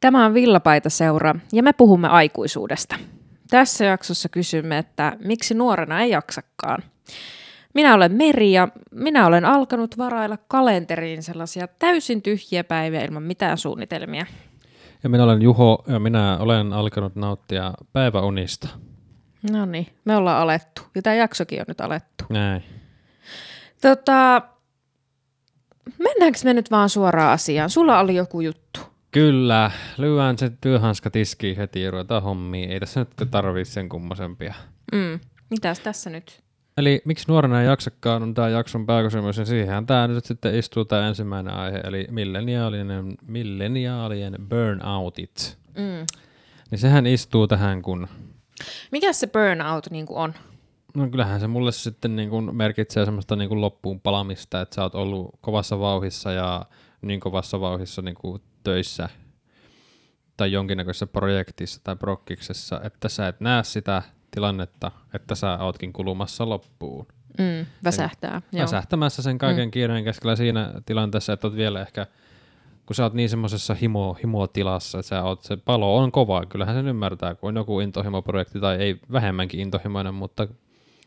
Tämä on Villapaita seura ja me puhumme aikuisuudesta. Tässä jaksossa kysymme, että miksi nuorena ei jaksakaan. Minä olen Meri ja minä olen alkanut varailla kalenteriin sellaisia täysin tyhjiä päiviä ilman mitään suunnitelmia. Ja minä olen Juho ja minä olen alkanut nauttia päiväunista. No niin, me ollaan alettu. Ja tämä jaksokin on nyt alettu. Näin. Tota, mennäänkö me nyt vaan suoraan asiaan? Sulla oli joku juttu. Kyllä, lyön se työhanska tiskiin heti ja ruvetaan hommiin. Ei tässä nyt tarvii sen kummosempia. Mm. Mitäs tässä nyt? Eli miksi nuorena ei jaksakaan on tämä jakson pääkysymys, ja siihen tämä nyt sitten istuu tämä ensimmäinen aihe, eli milleniaalinen, milleniaalien burnoutit. Mm. Niin sehän istuu tähän, kun Mikä se burnout niin on? No kyllähän se mulle sitten niin kuin merkitsee semmoista niin kuin loppuun palamista, että sä oot ollut kovassa vauhissa ja niin kovassa vauhissa niin kuin töissä tai jonkinnäköisessä projektissa tai prokkiksessa, että sä et näe sitä tilannetta, että sä ootkin kulumassa loppuun. Mm. Väsähtää. Joo. Väsähtämässä sen kaiken kiireen keskellä siinä tilanteessa, että oot vielä ehkä, kun sä oot niin semmoisessa himo, himotilassa, että sä oot, se palo on kova, kyllähän sen ymmärtää, kun on joku intohimoprojekti tai ei vähemmänkin intohimoinen, mutta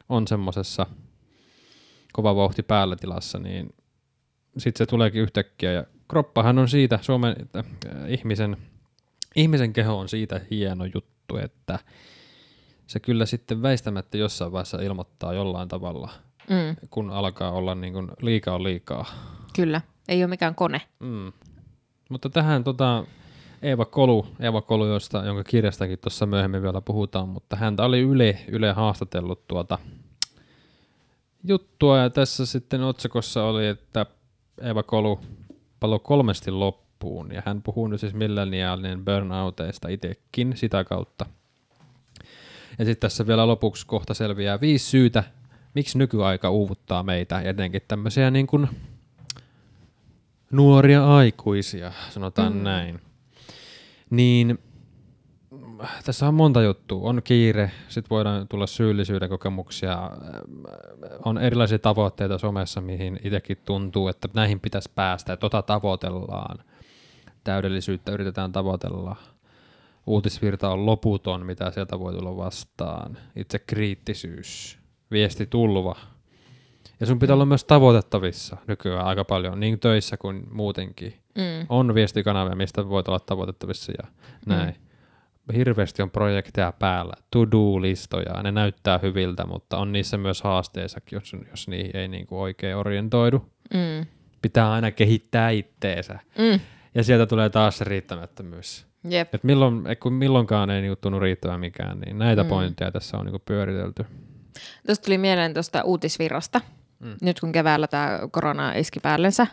on semmoisessa kova vauhti päällä tilassa, niin sitten se tuleekin yhtäkkiä. Ja kroppahan on siitä, Suomen äh, ihmisen, ihmisen keho on siitä hieno juttu, että se kyllä sitten väistämättä jossain vaiheessa ilmoittaa jollain tavalla, Mm. kun alkaa olla niin kuin liikaa liikaa. Kyllä. Ei ole mikään kone. Mm. Mutta tähän tota, Eeva Kolu, Eeva Kolu, josta, jonka kirjastakin tuossa myöhemmin vielä puhutaan, mutta häntä oli Yle, Yle haastatellut tuota juttua ja tässä sitten otsikossa oli, että Eeva Kolu palo kolmesti loppuun ja hän puhuu nyt siis milleniaalinen burnouteista itsekin sitä kautta. Ja sitten tässä vielä lopuksi kohta selviää viisi syytä, miksi nykyaika uuvuttaa meitä, etenkin tämmöisiä niin kuin nuoria aikuisia, sanotaan Mm. näin. Niin tässä on monta juttua. On kiire, sitten voidaan tulla syyllisyyden kokemuksia, on erilaisia tavoitteita somessa, mihin itsekin tuntuu, että näihin pitäisi päästä, tota tavoitellaan. Täydellisyyttä yritetään tavoitella. Uutisvirta on loputon, mitä sieltä voi tulla vastaan. Itse kriittisyys, viesti tulva. Ja sun pitää olla myös tavoitettavissa nykyään aika paljon, niin töissä kuin muutenkin. Mm. On viestikanavia, mistä voit olla tavoitettavissa ja näin. Hirveästi on projekteja päällä, to-do-listoja, ne näyttää hyviltä, mutta on niissä myös haasteensakin, jos, jos niihin ei niinku oikein orientoidu. Mm. Pitää aina kehittää itteensä. Mm. Ja sieltä tulee taas se riittämättömyys. Jep. Et milloin, et kun milloinkaan ei niinku tunnu riittävän mikään, niin näitä Mm. pointteja tässä on niinku pyöritelty. Tuosta tuli mieleen tuosta uutisvirrasta. Mm. nyt kun keväällä tämä korona iski päällensä.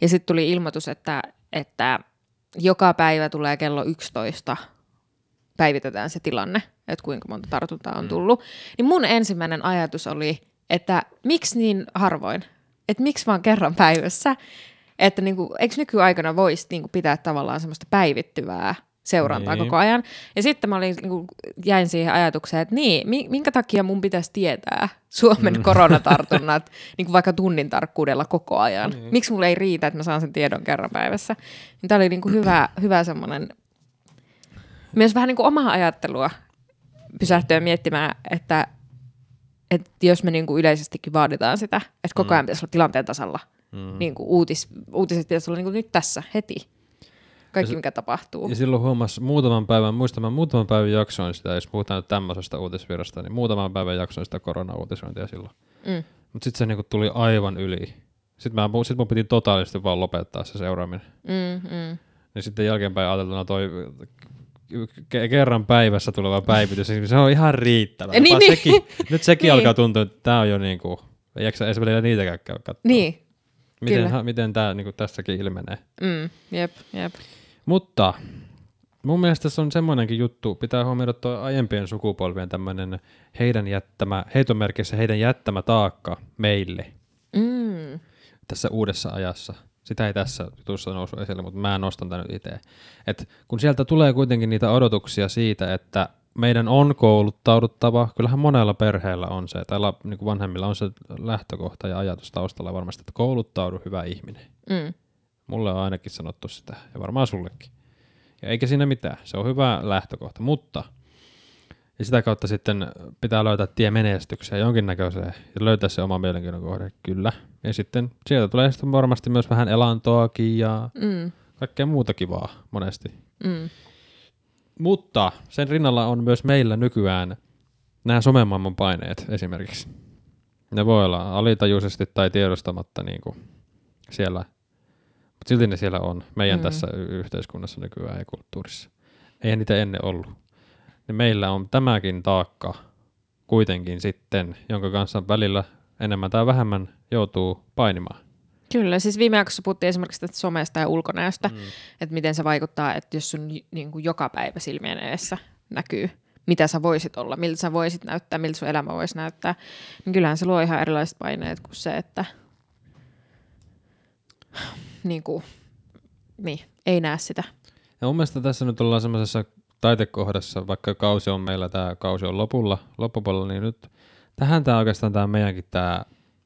Ja sitten tuli ilmoitus, että, että joka päivä tulee kello 11 päivitetään se tilanne, että kuinka monta tartuntaa on Mm. tullut. Niin mun ensimmäinen ajatus oli, että miksi niin harvoin? Että miksi vaan kerran päivässä? Että niinku, eikö nykyaikana voisi niinku pitää tavallaan semmoista päivittyvää seurantaa Niin. koko ajan. Ja sitten mä olin, niinku, jäin siihen ajatukseen, että niin, mi- minkä takia mun pitäisi tietää Suomen Mm. koronatartunnat niinku vaikka tunnin tarkkuudella koko ajan. Niin. Miksi mulle ei riitä, että mä saan sen tiedon kerran päivässä? Niin Tämä oli niinku hyvä, hyvä semmoinen, myös vähän niinku omaa ajattelua pysähtyä miettimään, että, että jos me niinku yleisestikin vaaditaan sitä, että koko Mm. ajan pitäisi olla tilanteen tasalla, Mm. niin kuin uutis, uutiset pitäisi olla niin kuin nyt tässä, heti. Kaikki, Ja se- mikä tapahtuu. Ja silloin huomasi muutaman päivän, muistamaan muutaman päivän jaksoin sitä, jos puhutaan nyt tämmöisestä uutisvirrasta, niin muutaman päivän jaksoin sitä korona-uutisointia silloin. Mm. Mutta sitten se niinku tuli aivan yli. Sitten, mä, sit mun piti totaalisesti vaan lopettaa se seuraaminen. Mm, mm. Ja sitten jälkeenpäin ajateltuna toi kerran päivässä tuleva päivitys, niin se on ihan riittävä. Niin, niin. sekin, nyt sekin Niin. alkaa tuntua, että tämä on jo niinku, ei jaksa edes välillä niitäkään käy katsoa. Niin, miten, kyllä. ha, miten tämä niinku tässäkin ilmenee. mm, jep, jep. Mutta mun mielestä se on semmoinenkin juttu, pitää huomioida tuo aiempien sukupolvien tämmöinen heidän jättämä, heitomerkissä heidän jättämä taakka meille Mm, tässä uudessa ajassa. Sitä ei tässä jutussa noussut esille, mutta mä nostan tämän nyt itse. Et kun sieltä tulee kuitenkin niitä odotuksia siitä, että meidän on kouluttauduttava, kyllähän monella perheellä on se, tai la- niin kuin vanhemmilla on se lähtökohta ja ajatus taustalla varmasti, että kouluttaudu hyvä ihminen. mm, Mulle on ainakin sanottu sitä, ja varmaan sullekin. Ja eikä siinä mitään, se on hyvä lähtökohta, mutta ja sitä kautta sitten pitää löytää tie menestykseen jonkinnäköiseen ja löytää se oma mielenkiinnon kohde, kyllä. Ja sitten sieltä tulee sitten varmasti myös vähän elantoakin ja Mm. kaikkea muuta kivaa monesti. Mm. Mutta sen rinnalla on myös meillä nykyään nämä somemaailman paineet esimerkiksi. Ne voi olla alitajuisesti tai tiedostamatta niin kuin siellä, mutta silti ne siellä on meidän Mm. tässä yhteiskunnassa nykyään ja kulttuurissa. Eihän niitä ennen ollut. Niin meillä on tämäkin taakka kuitenkin sitten, jonka kanssa välillä enemmän tai vähemmän joutuu painimaan. Kyllä, siis viime jaksossa puhuttiin esimerkiksi tästä somesta ja ulkonäöstä, mm. Mm. että miten se vaikuttaa, että jos sun niin kuin joka päivä silmien edessä näkyy, mitä sä voisit olla, miltä sä voisit näyttää, miltä sun elämä voisi näyttää, niin kyllähän se luo ihan erilaiset paineet kuin se, että niin kuin, niin, ei näe sitä. Ja mun mielestä tässä nyt ollaan semmoisessa taitekohdassa, vaikka kausi on meillä, tämä kausi on lopulla, loppupuolella, niin nyt tähän tämä oikeastaan tämä meidänkin tämä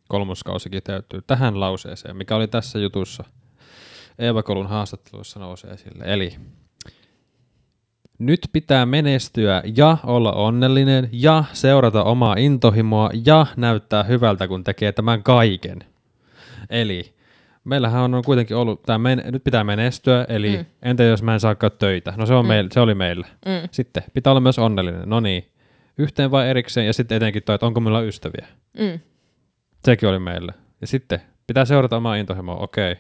kolmoskausi kiteytyy tähän lauseeseen, mikä oli tässä jutussa Eeva Kolun haastattelussa nousee esille. Eli nyt pitää menestyä ja olla onnellinen ja seurata omaa intohimoa ja näyttää hyvältä, kun tekee tämän kaiken. Eli meillähän on kuitenkin ollut, tämä men, nyt pitää menestyä, eli Mm. entä jos mä en saakaan töitä? No se, on Mm. meillä, se oli meillä. Mm. Sitten pitää olla myös onnellinen. No niin, yhteen vai erikseen ja sitten etenkin toi, että onko minulla ystäviä. Mm. Sekin oli meillä. Ja sitten pitää seurata omaa intohimoa, okei.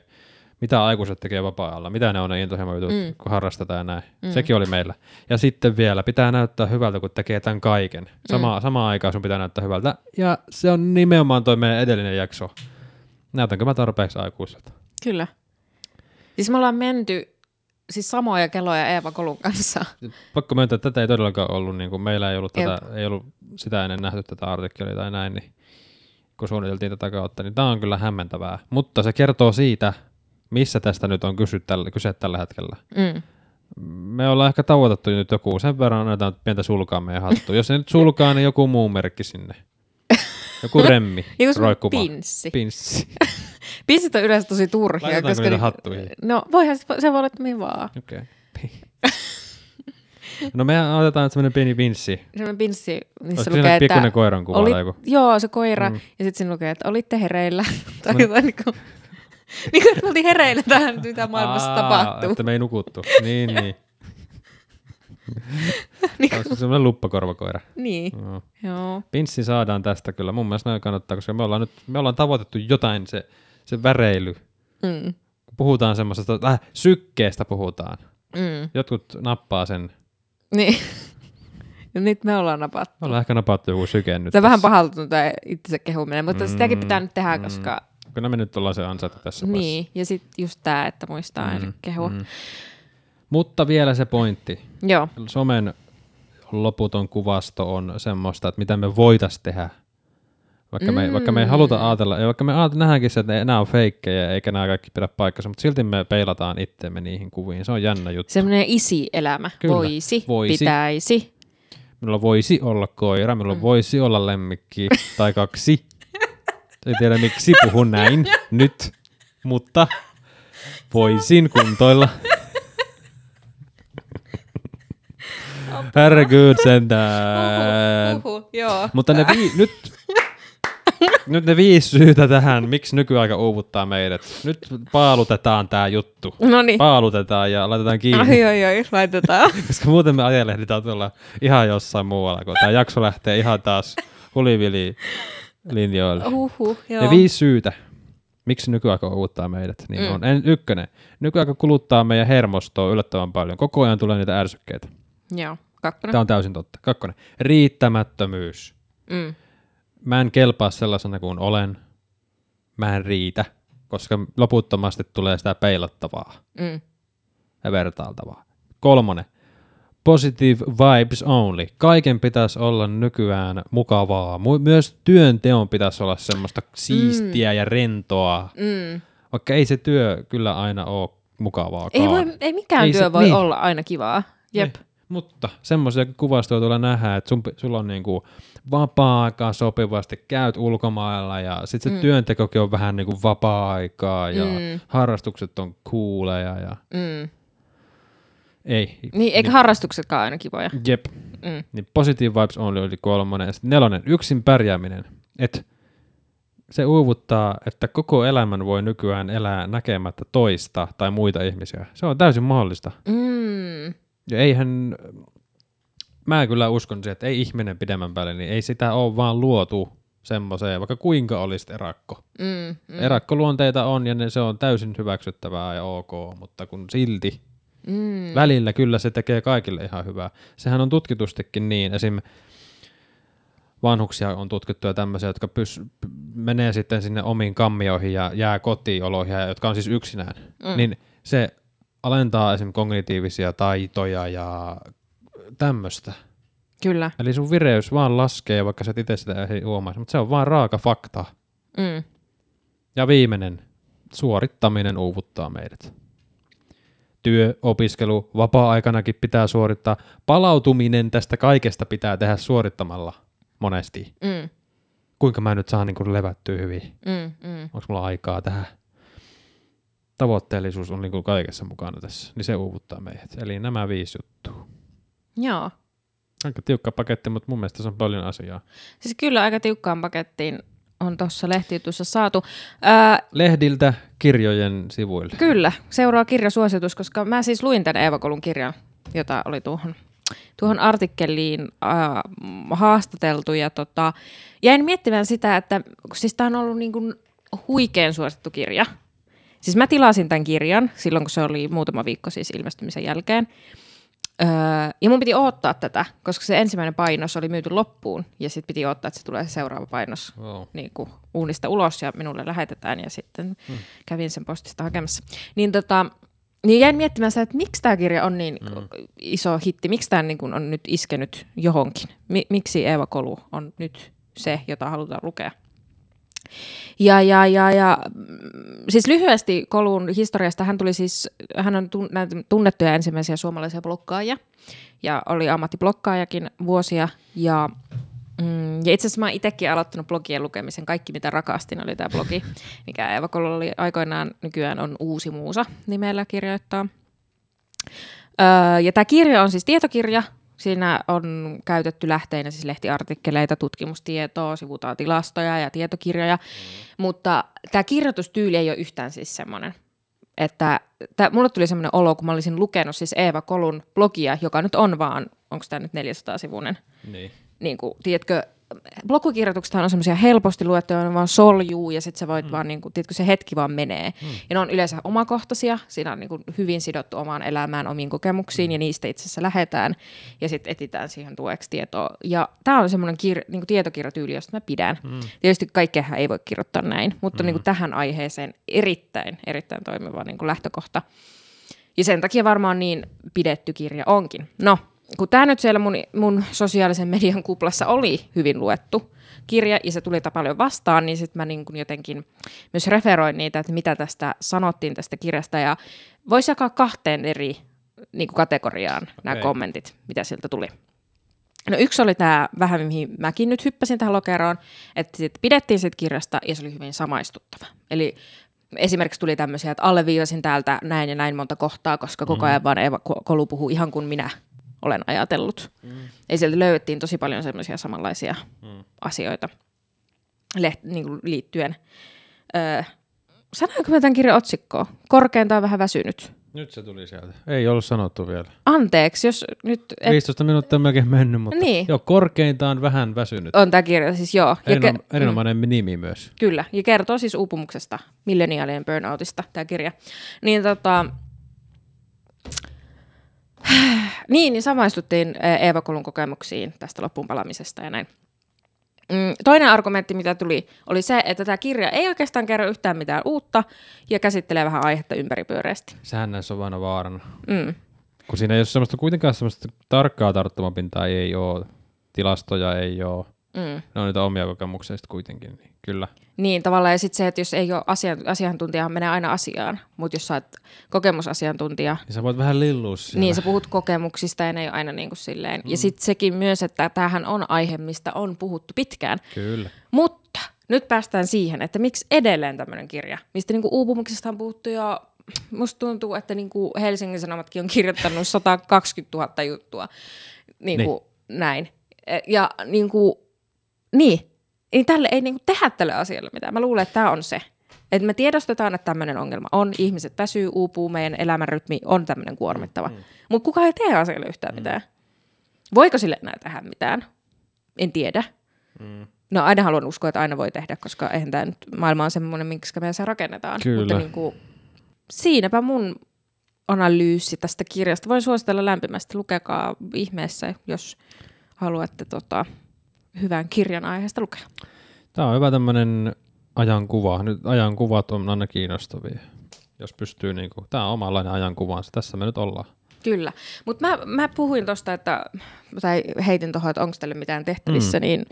Mitä aikuiset tekee vapaa-ajalla? Mitä ne on ne intohimojutut, Mm. kun harrastetaan ja näin? Mm. Sekin oli meillä. Ja sitten vielä, pitää näyttää hyvältä, kun tekee tämän kaiken. Sama, mm. Samaan aikaan sun pitää näyttää hyvältä. Ja se on nimenomaan toi meidän edellinen jakso. Näytänkö mä tarpeeksi aikuiselta? Kyllä. Siis me ollaan menty siis samoja keloja Eeva Kolun kanssa. Pakko myöntää, että tätä ei todellakaan ollut, niin kuin meillä ei ollut, tätä, Jep. ei ollut sitä ennen nähty tätä artikkelia tai näin, niin kun suunniteltiin tätä kautta, niin tämä on kyllä hämmentävää. Mutta se kertoo siitä, missä tästä nyt on kyse tällä, kyse tällä hetkellä. Mm. Me ollaan ehkä tavoitettu nyt joku, sen verran annetaan pientä sulkaa meidän hattuun. Jos se nyt sulkaa, niin joku muu merkki sinne. Joku remmi, Joku roikkuva. pinssi. Pinssi. Pinssit on yleensä tosi turhia. Laitetaanko koska niitä ni- hattuihin? No voihan se, se voi olla, että mihin vaan. Okei. no me otetaan semmoinen pieni pinssi. Semmoinen pinssi, Olisiko missä siinä lukee, että... koiran kuva Oli, tai joku? joo, se koira. Mm. Ja sitten siinä lukee, että olitte hereillä. tai jotain niin kuin, niin kuin, että me oltiin hereillä tähän, mitä maailmassa Aa, tapahtuu. Että me ei nukuttu. Niin, niin. Niin, Onko se semmoinen luppakorvakoira? niin, Joo. joo. Pinssi saadaan tästä kyllä. Mun mielestä noin kannattaa, koska me ollaan nyt me ollaan tavoitettu jotain, se, se väreily. Mm. Kun puhutaan semmoisesta, äh, sykkeestä puhutaan. Mm. Jotkut nappaa sen. Niin. Ja nyt me ollaan napattu. Me ollaan ehkä napattu joku syke nyt. Se on vähän pahaltunut tämä itsensä kehuminen, mutta mm, sitäkin pitää nyt tehdä, mm. koska Kyllä me nyt ollaan se ansaittu tässä niin, ja sitten just tämä, että muistaa aina kehua. Mm. Mutta vielä se pointti. Joo, Somen loputon kuvasto on semmoista, että mitä me voitais tehdä. Vaikka, me, vaikka me ei haluta ajatella, ja vaikka me nähdäänkin se, että nämä on feikkejä eikä nämä kaikki pidä paikkansa, mutta silti me peilataan itteemme niihin kuviin. Se on jännä juttu. semmoinen isi-elämä. Kyllä, Voisi, voisi. pitäisi. Minulla voisi olla koira, minulla mm. voisi olla lemmikki tai kaksi. Ei tiedä miksi puhun näin nyt, mutta voisin kuntoilla. Herregud sentään. Uhu, uhu, joo. Mutta ne vi- nyt, nyt ne viisi syytä tähän, miksi nykyaika uuvuttaa meidät. Nyt paalutetaan tämä juttu. No niin. Paalutetaan ja laitetaan kiinni. Ai, ai, ai, laitetaan. Koska muuten me ajelehditaan tuolla ihan jossain muualla, kun tämä jakso lähtee ihan taas hulivili linjoille. Uhu, joo. Ja viisi syytä, miksi nykyaika uuvuttaa meidät, niin mm. on en, ykkönen. Nykyaika kuluttaa meidän hermostoa yllättävän paljon. Koko ajan tulee niitä ärsykkeitä. Joo, kakkonen. Tämä on täysin totta. Kakkonen. Riittämättömyys. Mm. Mä en kelpaa sellaisena kuin olen. Mä en riitä, koska loputtomasti tulee sitä peilattavaa Mm. ja vertailtavaa. Kolmonen. Positive vibes only. Kaiken pitäisi olla nykyään mukavaa. Mu- Myös työnteon pitäisi olla semmoista siistiä ja rentoa. Mm. Vaikka ei se työ kyllä aina ole mukavaa. Ei, voi, ei mikään Ei työ se- voi niin. olla aina kivaa. Jep. Niin. Mutta semmoisia kuvastoja tuolla nähdään, että sun, sulla on niinku vapaa-aikaa sopivasti, käyt ulkomailla ja sitten se Mm. työntekokin on vähän niinku vapaa-aikaa ja Mm. harrastukset on kuuleja ja Mm. Ei. Niin, eikö harrastuksetkaan aina kivoja? Jep. Mm. Niin Positive Vibes Only oli kolmonen. Ja sitten nelonen, yksin pärjääminen. Et se uuvuttaa, että koko elämän voi nykyään elää näkemättä toista tai muita ihmisiä. Se on täysin mahdollista. Mm. Ja eihän, mä kyllä uskon siihen, että ei ihminen pidemmän päälle, niin ei sitä ole vaan luotu semmoiseen, vaikka kuinka olisi erakko. Mm. Mm. Erakkoluonteita on ja ne, se on täysin hyväksyttävää ja ok, mutta kun silti Mm. välillä kyllä se tekee kaikille ihan hyvää. Sehän on tutkitustikin niin, esim. vanhuksia on tutkittu ja tämmöisiä, jotka pys, p- menee sitten sinne omiin kammioihin ja jää kotioloihin, ja jotka on siis yksinään, mm. niin se alentaa esim. kognitiivisia taitoja ja tämmöistä. Kyllä. Eli sun vireys vaan laskee, vaikka sä et itse sitä ei huomaisi, mutta se on vaan raaka fakta. Mm. Ja viimeinen, suorittaminen uuvuttaa meidät. Työ, opiskelu, vapaa-aikanakin pitää suorittaa. Palautuminen tästä kaikesta pitää tehdä suorittamalla monesti. Mm. Kuinka mä nyt saan niin levättyä hyvin? Mm. Mm. Onko mulla aikaa tähän? Tavoitteellisuus on niin kaikessa mukana tässä, niin se uuvuttaa meidät. Eli nämä viisi juttua. Joo. Aika tiukka paketti, mutta mun mielestä se on paljon asiaa. Siis kyllä aika tiukkaan pakettiin on tuossa lehtijutussa saatu. Ää, Lehdiltä kirjojen sivuille. kyllä, seuraa kirjasuositus, koska mä siis luin tämän Eeva Kolun kirjan, jota oli tuohon, tuohon artikkeliin ää, haastateltu. Ja tota, jäin miettimään sitä, että siis tämä on ollut niin kuin huikean suosittu kirja. Siis mä tilasin tämän kirjan silloin, kun se oli muutama viikko siis ilmestymisen jälkeen. Öö, ja mun piti odottaa tätä, koska se ensimmäinen painos oli myyty loppuun. Ja sitten piti odottaa, että se tulee se seuraava painos Wow. niin kuin uunista ulos ja minulle lähetetään ja sitten hmm. kävin sen postista hakemassa. Niin, tota, niin jäin miettimään sitä, että miksi tämä kirja on niin hmm. iso hitti, miksi tämä niin on nyt iskenyt johonkin. Mi- miksi Eeva Kolu on nyt se, jota halutaan lukea. Ja, ja, ja, ja mm, siis lyhyesti Kolun historiasta, hän tuli siis, hän on tunnettuja ensimmäisiä suomalaisia blokkaajia ja oli ammattiblokkaajakin vuosia ja Mm, ja itse asiassa mä itsekin aloittanut blogien lukemisen. Kaikki mitä rakastin oli tämä blogi, mikä Eeva Kololla oli aikoinaan, nykyään on Uusi Muusa nimellä kirjoittaa. Öö, ja tämä kirja on siis tietokirja. Siinä on käytetty lähteinä siis lehtiartikkeleita, tutkimustietoa, sivutaan tilastoja ja tietokirjoja. Mm. Mutta tämä kirjoitustyyli ei ole yhtään siis semmoinen. Että tää, mulle tuli semmoinen olo, kun mä olisin lukenut siis Eeva Kolun blogia, joka nyt on vaan, onko tämä nyt 400-sivuinen, Niin. niin kuin, tiedätkö, blogikirjoituksethan on semmoisia helposti luettuja, ne vaan soljuu ja sitten sä voit mm. vaan, niin kuin, tiedätkö, se hetki vaan menee. Mm. Ja ne on yleensä omakohtaisia, siinä on niin kuin, hyvin sidottu omaan elämään, omiin kokemuksiin mm. ja niistä itse asiassa lähetään ja sitten etitään siihen tueksi tietoa. Ja tämä on semmoinen kir- niin kuin tietokirjatyyli, josta mä pidän. Mm. Tietysti kaikkea ei voi kirjoittaa näin, mutta mm. niin kuin, tähän aiheeseen erittäin, erittäin toimiva niin kuin lähtökohta. Ja sen takia varmaan niin pidetty kirja onkin. No, kun tämä nyt siellä mun, mun sosiaalisen median kuplassa oli hyvin luettu kirja ja se tuli paljon vastaan, niin sitten mä niin kun jotenkin myös referoin niitä, että mitä tästä sanottiin tästä kirjasta ja voisi jakaa kahteen eri niin kuin kategoriaan okay. nämä kommentit, mitä sieltä tuli. No yksi oli tämä vähän, mihin mäkin nyt hyppäsin tähän lokeroon, että sit pidettiin siitä kirjasta ja se oli hyvin samaistuttava. Eli esimerkiksi tuli tämmöisiä, että alleviivasin täältä näin ja näin monta kohtaa, koska koko ajan vaan Eva Ko- Kolu puhuu ihan kuin minä olen ajatellut. Mm. Eli sieltä löydettiin tosi paljon semmoisia samanlaisia mm. asioita leht- niin kuin liittyen. Öö, sanoinko mä tämän kirjan otsikkoon? Korkeintaan vähän väsynyt. Nyt se tuli sieltä. Ei ollut sanottu vielä. Anteeksi, jos nyt... Et, 15 minuuttia on melkein mennyt, mutta Niin. joo, korkeintaan vähän väsynyt. on tämä kirja siis joo. Erinom- ke- erinomainen nimi myös. Kyllä, ja kertoo siis uupumuksesta, milleniaalien burnoutista tämä kirja. Niin tota, niin, niin samaistuttiin Eeva Kolun kokemuksiin tästä loppuunpalamisesta ja näin. Mm, Toinen argumentti, mitä tuli, oli se, että tämä kirja ei oikeastaan kerro yhtään mitään uutta ja käsittelee vähän aihetta ympäripyöreästi. Sehän näissä on vain vaarana. Mm. Kun siinä ei ole semmoista, kuitenkaan semmoista tarkkaa tarttumapintaa ei ole, tilastoja ei ole. Mm. Ne on niitä omia kokemuksia sitten kuitenkin. Niin kyllä. Niin, tavallaan ja sitten se, että jos ei ole asian, asiantuntija, menee aina asiaan, mutta jos sä oot kokemusasiantuntija, Niin sä voit vähän lillua siellä. Niin, sä puhut kokemuksista ja ne ei ole aina niin kuin silleen. Mm. Ja sitten sekin myös, että tämähän on aihe, mistä on puhuttu pitkään. Kyllä. Mutta nyt päästään siihen, että miksi edelleen tämmöinen kirja, mistä niin kuin uupumuksesta on puhuttu jo musta tuntuu, että niin kuin Helsingin Sanomatkin on kirjoittanut 120 000 juttua niin kuin niin. näin. E, ja niin kuin, niin, niin tälle ei niin kuin tehdä tälle asialle mitään. Mä luulen, että tämä on se. Että me tiedostetaan, että tämmöinen ongelma on. Ihmiset väsyy, uupuu, meidän elämänrytmi on tämmöinen kuormittava. Mm. Mutta kukaan ei tee asialle yhtään mm. mitään. Voiko sille enää tehdä mitään? En tiedä. Mm. No aina haluan uskoa, että aina voi tehdä, koska eihän tämä nyt maailma on semmoinen, miksi me se rakennetaan. Kyllä. Mutta niin kuin, siinäpä mun analyysi tästä kirjasta. Voin suositella lämpimästi, lukekaa ihmeessä, jos haluatte tota, hyvän kirjan aiheesta lukea. Tämä on hyvä tämmöinen ajankuva. Nyt ajankuvat on aina kiinnostavia. Jos pystyy, niin kuin, tämä on omanlainen ajankuvansa. Tässä me nyt ollaan. Kyllä, mutta mä, mä puhuin tuosta, että, tai heitin tuohon, että onko teille mitään tehtävissä, mm. niin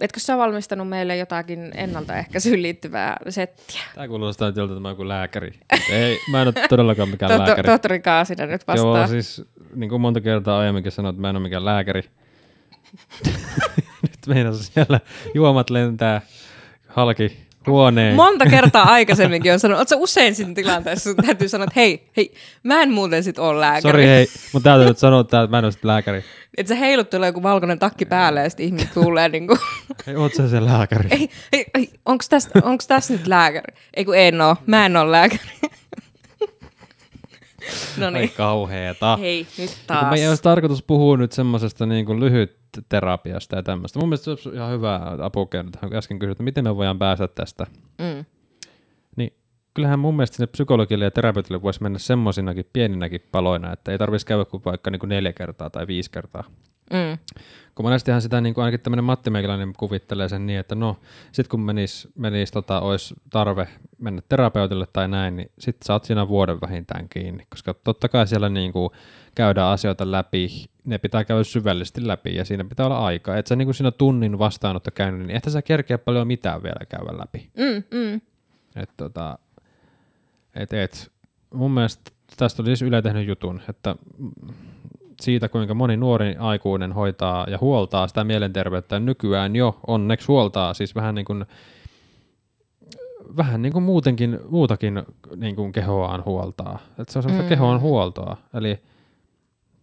etkö sä valmistanut meille jotakin ennaltaehkäisyyn liittyvää settiä? Tämä kuulostaa että mä joku lääkäri. Ei, mä en ole todellakaan mikään to- lääkäri. Tohtori Kaasinen nyt vastaa. Joo, siis niin kuin monta kertaa aiemminkin sanoin, että mä en ole mikään lääkäri. meidän siellä juomat lentää halki huoneen. Monta kertaa aikaisemminkin on sanonut, ootko usein siinä tilanteessa, sun täytyy sanoa, että hei, hei, mä en muuten sit ole lääkäri. Sori hei, mutta täytyy nyt sanoa, että mä en ole sit lääkäri. Että se heiluttelee joku valkoinen takki päälle ja sitten ihmiset kuulee niin kuin... Hei, oot sä se lääkäri? Ei, ei, ei onks tässä, onks tässä nyt lääkäri? Ei kun en oo, mä en ole lääkäri. no niin. Ai kauheeta. Hei, nyt taas. Meidän olisi tarkoitus puhua nyt semmoisesta niin kuin lyhyt terapiasta ja tämmöistä. Mun mielestä se on ihan hyvä apukeino. Äsken kysyt, että miten me voidaan päästä tästä. Mm. Niin kyllähän mun mielestä sinne psykologille ja terapeutille voisi mennä semmoisinakin pieninäkin paloina, että ei tarvitsisi käydä kuin vaikka niin kuin neljä kertaa tai viisi kertaa. Mm. Kun monestihan sitä niin kuin ainakin tämmöinen Matti Meikäläinen kuvittelee sen niin, että no, sit kun menis, menis tota, olisi tarve mennä terapeutille tai näin, niin sit sä oot siinä vuoden vähintään kiinni, koska totta kai siellä niin kuin käydään asioita läpi, ne pitää käydä syvällisesti läpi ja siinä pitää olla aikaa. Et sä niin kuin siinä tunnin vastaanotto käynyt, niin ehkä sä kerkeä paljon mitään vielä käydä läpi. Mm, mm. Et, tota, et, et, mun mielestä tästä oli siis Yle tehnyt jutun, että siitä, kuinka moni nuori aikuinen hoitaa ja huoltaa sitä mielenterveyttä nykyään jo onneksi huoltaa, siis vähän niin kuin, vähän niin kuin muutenkin, muutakin niin kuin kehoaan huoltaa. Että se on semmoista mm. kehoon huoltoa. Eli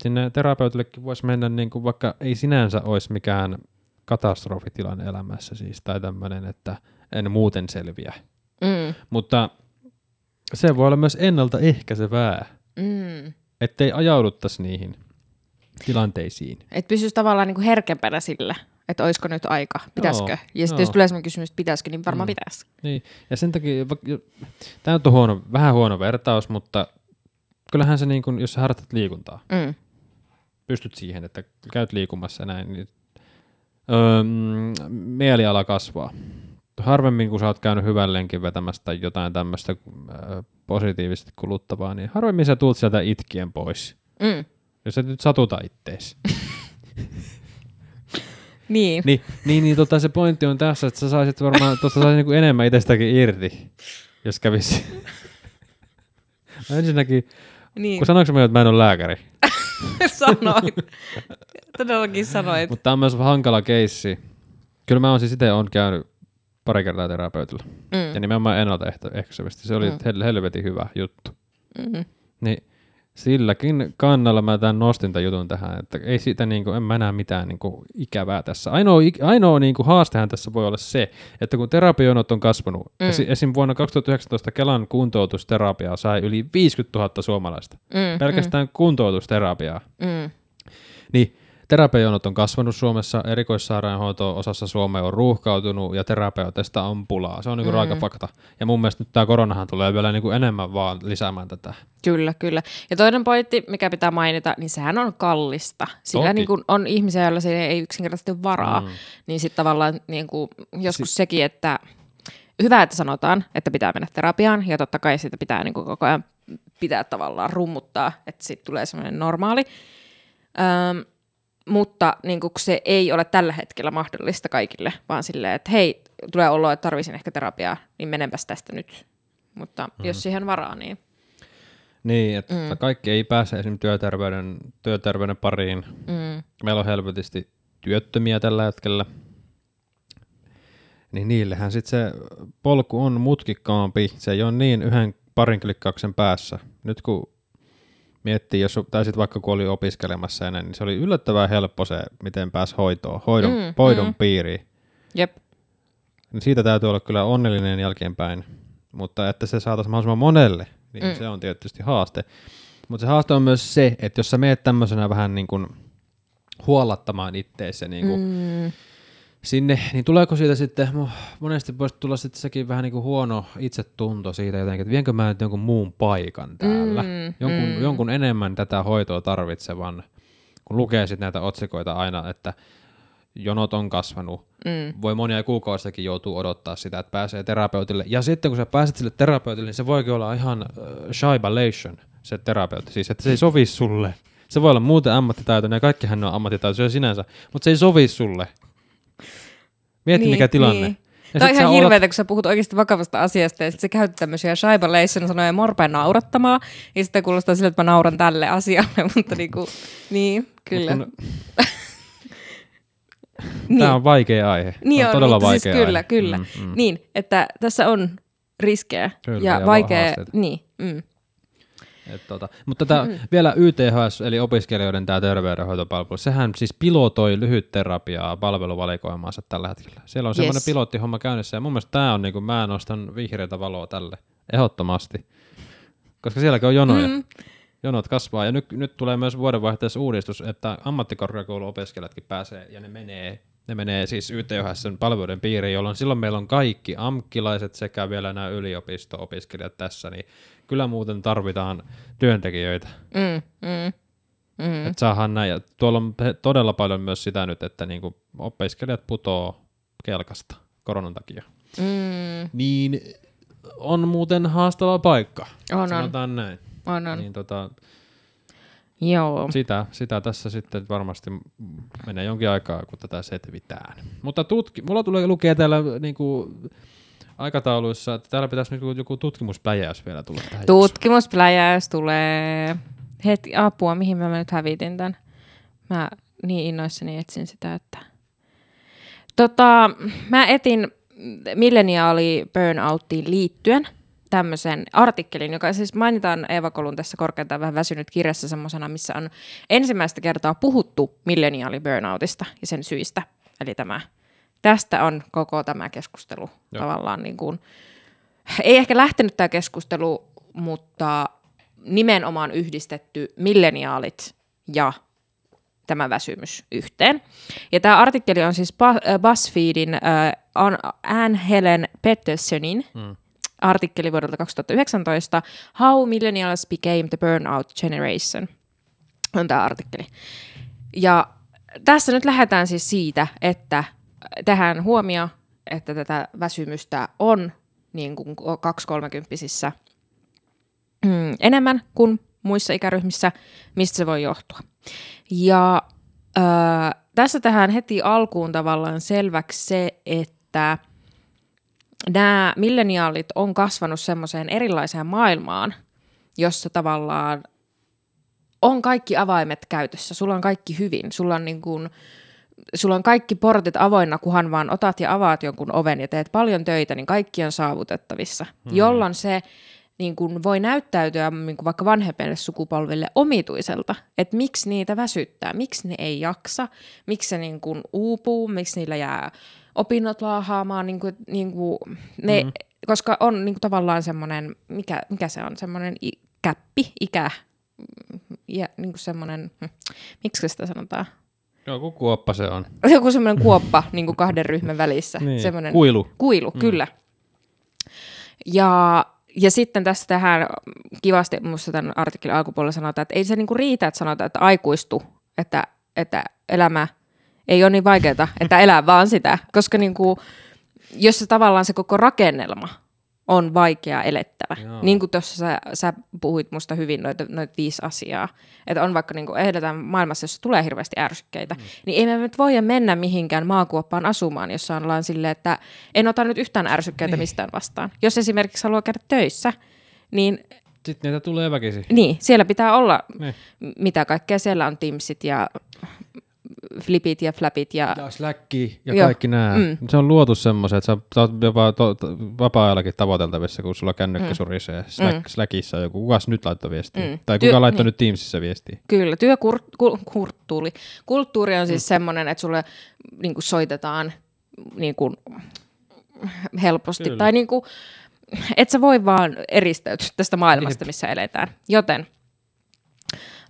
sinne terapeutillekin voisi mennä, niin kuin vaikka ei sinänsä olisi mikään katastrofitilanne elämässä siis, tai tämmöinen, että en muuten selviä. Mm. Mutta se voi olla myös ennaltaehkäisevää, mm. ettei ajauduttaisi niihin tilanteisiin. Että pysyisi tavallaan niin kuin herkempänä sillä, että olisiko nyt aika, pitäisikö. Joo, ja sitten jos tulee sellainen kysymys, että pitäisikö, niin varmaan mm. pitäisi. Niin, ja sen takia, tämä on huono, vähän huono vertaus, mutta kyllähän se, niin kuin, jos sä harrastat liikuntaa, mm. Pystyt siihen, että käyt liikumassa näin, niin öö, mieliala kasvaa. Harvemmin, kun sä oot käynyt hyvän lenkin vetämästä tai jotain tämmöistä äh, positiivisesti kuluttavaa, niin harvemmin sä tulet sieltä itkien pois. Mm. Jos et nyt satuta ittees. niin. Niin, niin, niin tota, se pointti on tässä, että sä saisit varmaan, tuosta saisit niinku enemmän itsestäkin irti, jos kävisi. ensinnäkin, niin. kun sanoinko mä, että mä en ole lääkäri? sanoit. Todellakin sanoit. Mutta tämä on myös hankala keissi. Kyllä mä oon siis itse on käynyt pari kertaa terapeutilla. Mm. Ja nimenomaan ennaltaehkäisevästi. Se oli mm. helvetin hyvä juttu. Mm-hmm. Niin silläkin kannalla mä tämän nostin tämän jutun tähän, että ei siitä niin kuin, en mä näe mitään niin kuin, ikävää tässä. Ainoa, ainoa niin kuin, haastehan tässä voi olla se, että kun terapionot on kasvanut, mm. esim. vuonna 2019 Kelan kuntoutusterapiaa sai yli 50 000 suomalaista. Mm, pelkästään mm. kuntoutusterapiaa. Mm. Niin Terapejonot on kasvanut Suomessa, erikoissairaanhoito osassa Suomea on ruuhkautunut ja terapeutista on pulaa. Se on niinku mm. raaka fakta. Ja mun mielestä nyt tämä koronahan tulee vielä niinku enemmän vaan lisäämään tätä. Kyllä, kyllä. Ja toinen pointti, mikä pitää mainita, niin sehän on kallista. Sillä niin kuin on ihmisiä, joilla se ei yksinkertaisesti ole varaa. Mm. Niin sitten tavallaan niin kuin joskus si- sekin, että hyvä, että sanotaan, että pitää mennä terapiaan ja totta kai sitä pitää niin kuin koko ajan pitää tavallaan rummuttaa, että sitten tulee semmoinen normaali. Öm, mutta niin kuin se ei ole tällä hetkellä mahdollista kaikille, vaan silleen, että hei, tulee olo, että tarvisin ehkä terapiaa, niin menenpäs tästä nyt. Mutta mm. jos siihen varaa, niin... Niin, että mm. kaikki ei pääse esimerkiksi työterveyden, työterveyden pariin. Mm. Meillä on helvetisti työttömiä tällä hetkellä. Niin niillehän sitten se polku on mutkikkaampi. Se ei ole niin yhden parin klikkauksen päässä. Nyt kun miettii, jos tai sitten vaikka kun oli opiskelemassa ennen, niin se oli yllättävän helppo se, miten pääsi hoitoon, hoidon, Mm, hoidon mm. piiriin. Jep. Niin siitä täytyy olla kyllä onnellinen jälkeenpäin, mutta että se saataisiin mahdollisimman monelle, niin Mm. se on tietysti haaste. Mutta se haaste on myös se, että jos sä meet tämmöisenä vähän niin kuin huollattamaan itteessä niin kuin Mm. Sinne, niin tuleeko siitä sitten, mo- monesti voisi tulla sitten sekin vähän niin kuin huono itsetunto siitä jotenkin, että vienkö mä nyt jonkun muun paikan täällä, Mm, jonkun, mm. jonkun enemmän tätä hoitoa tarvitsevan, kun lukee sitten näitä otsikoita aina, että jonot on kasvanut, Mm. voi monia kuukausistakin joutuu odottaa sitä, että pääsee terapeutille. Ja sitten kun sä pääset sille terapeutille, niin se voikin olla ihan uh, shaibalation, se terapeutti. Siis, että se ei sovi sulle. Se voi olla muuten ammattitaitoinen ja kaikkihan on ammattitaitoisia sinänsä, mutta se ei sovi sulle. Mieti Niin, mikä tilanne. niin. Ja Tämä on ihan olet- hirveetä, kun sä puhut oikeasti vakavasta asiasta ja sitten sä käytät tämmöisiä Shaibalation sanoja morpeen naurattamaan ja sitten kuulostaa sille, että mä nauran tälle asialle, mutta niinku, niin, kyllä. Mut kun- niin. Tämä on vaikea aihe. Niin on on, todella mutta vaikea siis kyllä, aihe. kyllä. Mm, mm. Niin, että tässä on riskejä Kyllä, ja, ja vaikea, haasteita. niin, mm. Et tota, mutta tämä vielä YTHS, eli opiskelijoiden tämä terveydenhoitopalvelu, sehän siis pilotoi lyhytterapiaa palveluvalikoimaansa tällä hetkellä. Siellä on semmoinen Yes. pilottihomma käynnissä, ja mun mielestä tämä on, niin kuin, mä nostan vihreätä valoa tälle, ehdottomasti. Koska sielläkin on jonoja. Mm. Jonot kasvaa, ja nyt, nyt tulee myös vuodenvaihteessa uudistus, että ammattikorkeakouluopiskelijatkin pääsee, ja ne menee, ne menee siis YTHSn palveluiden piiriin, jolloin silloin meillä on kaikki amkkilaiset sekä vielä nämä yliopisto-opiskelijat tässä, niin kyllä muuten tarvitaan työntekijöitä, Mm, mm, mm. että saadaan näin. Ja tuolla on todella paljon myös sitä nyt, että niinku opiskelijat putoo kelkasta koronan takia. Mm. Niin on muuten haastava paikka, On, on, sanotaan näin. on, on. Niin tota, Joo. sitä, sitä tässä sitten varmasti menee jonkin aikaa, kun tätä setvitään. Mutta tutki, mulla tulee lukea täällä niinku, aikatauluissa, että täällä pitäisi niinku joku tutkimuspläjäys vielä tulla tähän. Tutkimuspläjäys tulee heti apua, mihin mä nyt hävitin tämän. Mä niin innoissani etsin sitä, että... Tota, mä etin milleniaali burnouttiin liittyen tämmöisen artikkelin, joka siis mainitaan Eeva Kolun tässä korkeintaan vähän väsynyt kirjassa semmoisena, missä on ensimmäistä kertaa puhuttu milleniaali burnoutista ja sen syistä. Eli tämä, tästä on koko tämä keskustelu Joo. tavallaan niin kuin, ei ehkä lähtenyt tämä keskustelu, mutta nimenomaan yhdistetty milleniaalit ja tämä väsymys yhteen. Ja tämä artikkeli on siis BuzzFeedin äh, An- Anne Helen Petersonin Mm. Artikkeli vuodelta 2019, How Millennials Became the Burnout Generation, on tämä artikkeli. Ja tässä nyt lähdetään siis siitä, että tähän huomio, että tätä väsymystä on niin kuin kaksikolmekymppisissä mm, enemmän kuin muissa ikäryhmissä, mistä se voi johtua. Ja ö, tässä tähän heti alkuun tavallaan selväksi se, että nämä milleniaalit on kasvanut semmoiseen erilaiseen maailmaan, jossa tavallaan on kaikki avaimet käytössä, sulla on kaikki hyvin, sulla on, niin kuin, sulla on kaikki portit avoinna, kunhan vaan otat ja avaat jonkun oven ja teet paljon töitä, niin kaikki on saavutettavissa, hmm. jolloin se niin kuin voi näyttäytyä niin kuin vaikka vanhempille sukupolville omituiselta, että miksi niitä väsyttää, miksi ne ei jaksa, miksi se niin kuin uupuu, miksi niillä jää opinnot laahaamaan, niin kuin, niin kuin ne, mm. koska on niin kuin tavallaan semmoinen, mikä, mikä se on, semmoinen i- käppi, ikä, ja niin kuin semmoinen, hm, miksi sitä sanotaan, Joku kuoppa se on. joku semmoinen kuoppa niin kuin kahden ryhmän välissä, Niin, semmoinen kuilu. Kuilu, mm. kyllä. Ja, ja sitten tässä tähän kivasti minusta tämän artikkelin alkupuolella sanotaan, että ei se niinku riitä, että sanotaan, että aikuistu, että, että elämä ei ole niin vaikeaa, että elää vaan sitä, koska niinku, jos se tavallaan se koko rakennelma on vaikea elettävä. Joo. Niin kuin tuossa sä, sä puhuit musta hyvin noita, noita viisi asiaa. Että on vaikka niin kuin ehdetään maailmassa, jossa tulee hirveästi ärsykkeitä, mm. niin ei me nyt voida mennä mihinkään maakuoppaan asumaan, jossa ollaan silleen, että en ota nyt yhtään ärsykkeitä niin. mistään vastaan. Jos esimerkiksi haluaa käydä töissä, niin Sitten niitä tulee väkisin. niin, siellä pitää olla, Niin. mitä kaikkea siellä on Teamsit ja flipit ja flapit ja... Ja Slackki ja Joo. kaikki nämä. Mm. Se on luotu semmoisen, että sä, oot jopa to, to, vapaa-ajallakin tavoiteltavissa, kun sulla kännykkä Mm. surisee. Slack, Mm. Slackissa joku, kukas nyt laittoi viestiä? Mm. Tai Työ- kuka laittoi niin. nyt Teamsissa viestiä? Kyllä, työkulttuuri. Kulttuuri on siis semmoinen, että sulle niin kuin soitetaan niin kuin, helposti. Kyllä. Tai niin kuin, et sä voi vaan eristäytyä tästä maailmasta, missä eletään. Joten,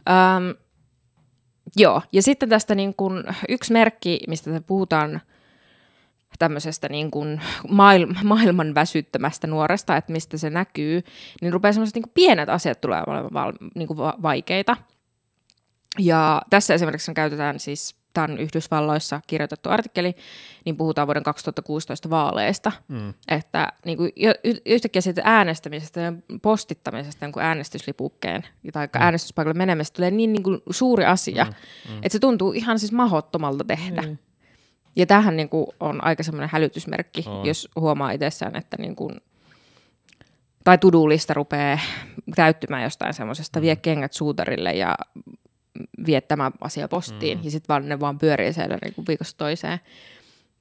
äm, joo. Ja sitten tästä niin kuin, yksi merkki, mistä puhutaan tämmöisestä niin kuin maailman, maailman väsyttämästä nuoresta, että mistä se näkyy, niin rupeaa semmoiset niin pienet asiat tulemaan olemaan niin va- vaikeita. Ja tässä esimerkiksi käytetään siis, tämä on Yhdysvalloissa kirjoitettu artikkeli, niin puhutaan vuoden 2016 vaaleista, Mm. että niin kuin yhtäkkiä siitä äänestämisestä ja postittamisesta niin kuin äänestyslipukkeen tai mm. äänestyspaikalle menemisestä tulee niin, niin kuin suuri asia, mm. Mm. että se tuntuu ihan siis mahottomalta tehdä. Niin. Ja tämähän niin kuin on aika semmoinen hälytysmerkki, On. jos huomaa itsessään, että niin kuin, tai tudulista rupeaa täyttymään jostain semmoisesta, mm. vie kengät suutarille ja vie tämä asia postiin, mm. ja sitten vaan ne vaan pyörii siellä niin kuin viikosta toiseen.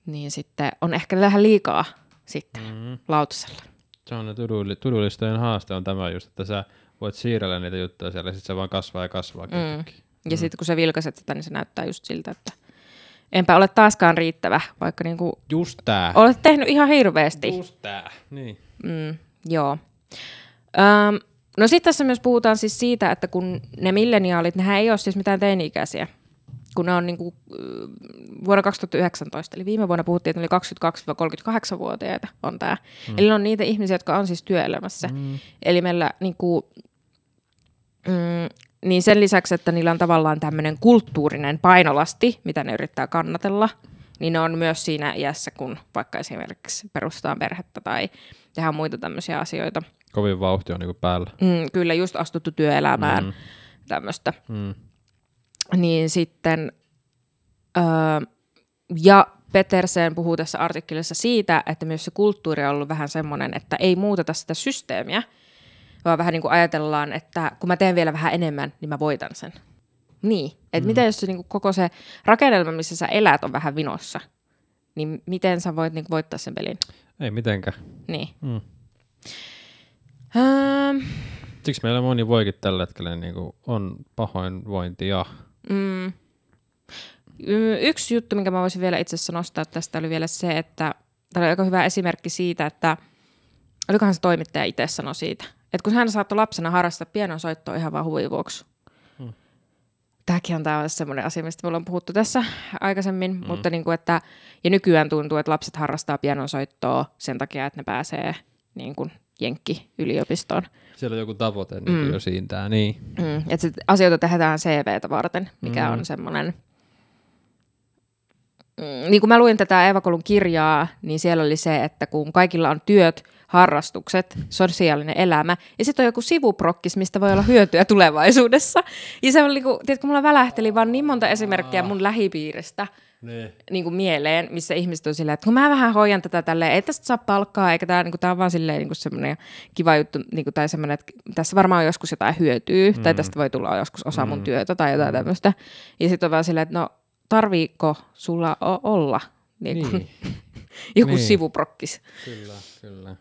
Niin sitten on ehkä vähän liikaa sitten mm. lautasella. Se on tudulistojen haaste on tämä just, että sä voit siirrellä niitä juttuja siellä, ja sitten se vaan kasvaa ja kasvaa. Mm. Ja sitten kun sä vilkaiset sitä, niin se näyttää just siltä, että enpä ole taaskaan riittävä, vaikka niin kuin Just tää. olet tehnyt ihan hirveästi. Just tää. Niin. Mm, joo. Öm, no sitten tässä myös puhutaan siis siitä, että kun ne milleniaalit, nehän ei ole siis mitään teini-ikäisiä, kun ne on niinku, ö, vuonna 2019, eli viime vuonna puhuttiin, että ne oli 22-38-vuotiaita on tämä. Mm. Eli ne on niitä ihmisiä, jotka on siis työelämässä. Mm. Eli meillä niinku, mm, niin sen lisäksi, että niillä on tavallaan tämmöinen kulttuurinen painolasti, mitä ne yrittää kannatella, niin ne on myös siinä iässä, kun vaikka esimerkiksi perustetaan perhettä tai tehdään muita tämmöisiä asioita. Kovin vauhti on niinku päällä. Mm, kyllä just astuttu työelämään, mm. tämmöistä. Mm. Niin sitten, öö, ja Petersen puhuu tässä artikkelissa siitä, että myös se kulttuuri on ollut vähän semmoinen, että ei muuteta sitä systeemiä, vaan vähän niin kuin ajatellaan, että kun mä teen vielä vähän enemmän, niin mä voitan sen. Niin, että mm. miten jos se niin kuin koko se rakennelma, missä sä elät, on vähän vinossa, niin miten sä voit niin kuin voittaa sen pelin? Ei mitenkään. Niin. Mm. Öö, Siksi meillä moni voikin tällä hetkellä niinku on pahoinvointia. Mm. Yksi juttu, minkä mä voisin vielä itse asiassa nostaa tästä, oli vielä se, että tämä oli aika hyvä esimerkki siitä, että olikohan se toimittaja itse sanoi siitä, että kun hän saattoi lapsena harrastaa pianonsoittoa ihan vaan huvin vuoksi. Hmm. Tämäkin on tämä semmoinen asia, mistä me ollaan puhuttu tässä aikaisemmin, mm. mutta niin kuin, että, ja nykyään tuntuu, että lapset harrastaa pianonsoittoa sen takia, että ne pääsee niin kuin Jenkki-yliopistoon. Siellä on joku tavoite niin Mm. jo siintää. Niin. Mm, että sit asioita tehdään CVtä varten, mikä Mm. on semmoinen... Mm, niin kun mä luin tätä Eeva Kolun kirjaa, niin siellä oli se, että kun kaikilla on työt, harrastukset, sosiaalinen elämä, ja sitten on joku sivuprokkis, mistä voi olla hyötyä tulevaisuudessa. Ja se oli, niin kuin, tiedätkö, mulla välähteli vaan niin monta esimerkkiä mun lähipiiristä, Niin. niin kuin mieleen, missä ihmiset on silleen, että kun mä vähän hoidan tätä tälleen, ei tästä saa palkkaa, eikä tämä, niin kuin, tämä on vaan silleen niin kuin semmoinen kiva juttu, niin kuin, tai semmoinen, että tässä varmaan joskus jotain hyötyy, mm. tai tästä voi tulla joskus osa mun työtä tai jotain mm. tämmöistä. Ja sitten on vaan silleen, että no tarviiko sulla olla niin kuin, Niin. joku Niin. sivuprokkis? Kyllä, kyllä.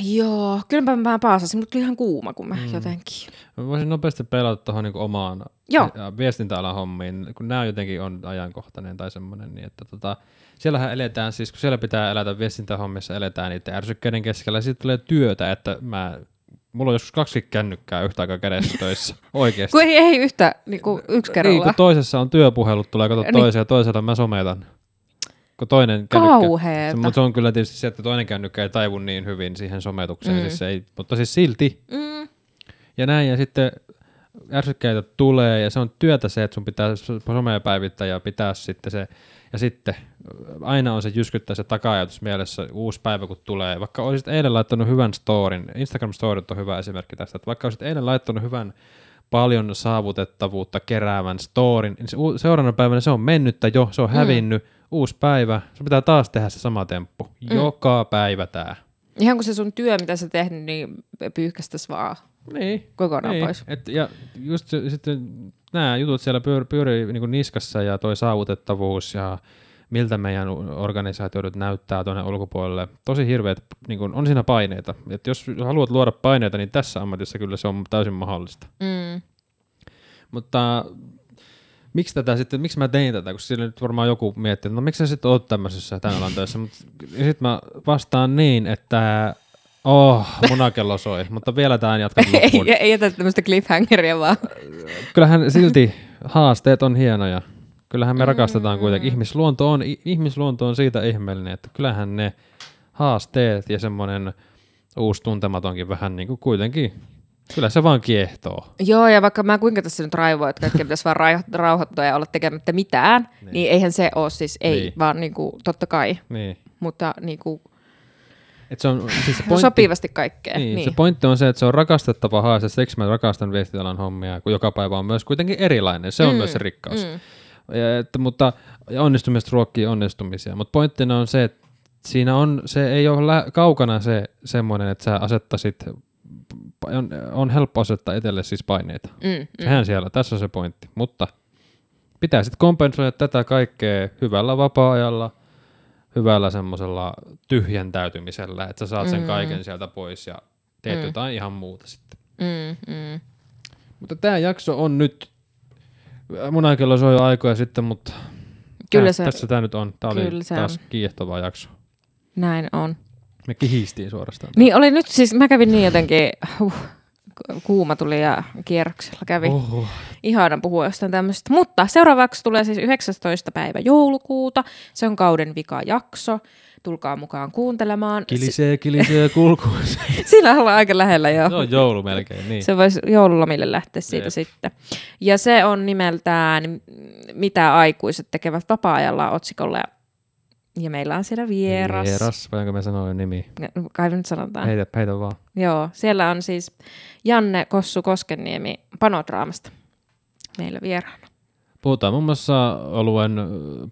Joo, kyllä mä paasasin, mutta ihan kuuma, kun mä mm. jotenkin. Mä voisin nopeasti pelata tuohon niin omaan Joo. viestintäalan hommiin, kun nämä jotenkin on ajankohtainen tai semmoinen, niin että tota, siellähän eletään, siis kun siellä pitää elätä viestintähommissa, eletään niiden ärsykkeiden keskellä, ja sitten tulee työtä, että mä, mulla on joskus kaksi kännykkää yhtä aikaa kädessä töissä, oikeasti. Kun ei, ei yhtä niin kuin yksi Niin, kerralla. kun toisessa on työpuhelut, tulee kato Niin. toiseen ja toisella mä sometan. Kun toinen kännykkä, Kauheeta. mutta se on kyllä tietysti se, että toinen kännykkä ei taivu niin hyvin siihen sometukseen, Mm. siis ei, mutta siis silti. Mm. Ja näin, ja sitten ärsykkeitä tulee, ja se on työtä se, että sun pitää somea päivittää ja pitää sitten se, ja sitten aina on se jyskyttää se taka-ajatus mielessä uusi päivä, kun tulee. Vaikka olisit eilen laittanut hyvän storin, Instagram storit on hyvä esimerkki tästä, että vaikka olisit eilen laittanut hyvän paljon saavutettavuutta keräävän storin, niin se seuraavana päivänä se on mennyttä jo, se on hävinnyt, uusi päivä, sun pitää taas tehdä se sama temppu. Joka päivä tää. Ihan kuin se sun työ, mitä sä tehnyt, niin pyyhkästäisi vaan Niin. kokonaan niin. pois. Et, ja just se, sitten nämä jutut siellä pyörii, pyörii niin niskassa ja toi saavutettavuus ja miltä meidän organisaatiot näyttää tuonne ulkopuolelle. Tosi hirveät, niin kuin, on siinä paineita. Et jos haluat luoda paineita, niin tässä ammatissa kyllä se on täysin mahdollista. Mm. Mutta miksi tätä sitten, miksi mä tein tätä, kun sillä nyt varmaan joku miettii, että no miksi sä sitten oot tämmöisessä töissä, mutta sitten mä vastaan niin, että oh, munakello soi, mutta vielä tämän jatkan loppuun. ei, ei jätä tämmöistä cliffhangeria vaan. Kyllähän silti haasteet on hienoja. Kyllähän me mm. rakastetaan kuitenkin. Ihmisluonto on, ihmisluonto on siitä ihmeellinen, että kyllähän ne haasteet ja semmoinen uusi tuntematonkin vähän niin kuin kuitenkin Kyllä se vaan kiehtoo. Joo, ja vaikka mä kuinka tässä nyt raivoin, että kaikki pitäisi vaan rauhoittua ja olla tekemättä mitään, niin, niin eihän se ole siis, ei, niin. vaan niin kuin, totta kai. Niin. Mutta niin kuin, et se on, siis se pointti, sopivasti kaikkea. Niin, niin, se pointti on se, että se on rakastettava haaste. Siksi mä rakastan viestitalan hommia, kun joka päivä on myös kuitenkin erilainen. Se on mm, myös se rikkaus. Mm. Ja, että, mutta ja onnistumiset ruokkii onnistumisia. Mutta pointtina on se, että siinä on, se ei ole lä- kaukana se semmoinen, että sä asettaisit on, on helppo asettaa itselle siis paineita. Mm, mm. Sehän siellä, tässä on se pointti. Mutta pitää sitten kompensoida tätä kaikkea hyvällä vapaa-ajalla, hyvällä semmoisella tyhjentäytymisellä, että sä saat sen mm. kaiken sieltä pois ja teet mm. jotain ihan muuta sitten. Mm, mm. Mutta tämä jakso on nyt, mun aikalla soi jo aikoja sitten, mutta Kyllä tää, se, tässä tämä nyt on. Tämä oli taas kiehtova jakso. Näin on. Me kihistiin suorastaan. Niin oli nyt siis, mä kävin niin jotenkin, huh, kuuma tuli ja kierroksella kävi. Oho. Ihana puhua jostain tämmöistä. Mutta seuraavaksi tulee siis 19. päivä joulukuuta. Se on kauden vika jakso. Tulkaa mukaan kuuntelemaan. Kilisee, kilisee, kulkuun. Siinä ollaan aika lähellä jo. Se on joulu melkein, niin. Se voisi joululomille lähteä siitä Jep. sitten. Ja se on nimeltään Mitä aikuiset tekevät vapaa-ajalla otsikolla. Ja meillä on siellä vieras. Vieras, vai onko me sanoa nimi? Kai nyt sanotaan. Heitä, heitä vaan. Joo, siellä on siis Janne Kossu Koskenniemi Panodraamasta meillä vieraana. Puhutaan muun muassa oluen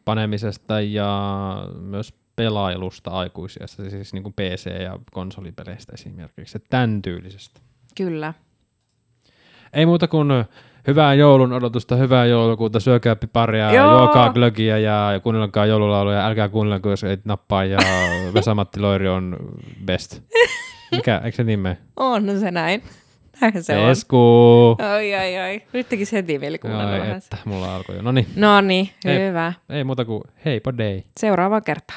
panemisesta ja myös pelailusta aikuisiasta, siis niin kuin PC- ja konsolipeleistä esimerkiksi, tämän tyylisestä. Kyllä. Ei muuta kuin hyvää joulun odotusta, hyvää joulukuuta, syökää piparia, Joo. juokaa glögiä ja, kuunnelkaa joululauluja, älkää kuunnelko, jos ei nappaa ja Vesamatti Loiri on best. Mikä, eikö se nime? On no se näin. Näin se Esku. on. Oi, oi, oi. Nyt tekisi heti mieli kuunnella vähän. että, mulla alkoi jo. No niin. No niin, hyvä. Ei, ei muuta kuin hei, day. Seuraava kertaa.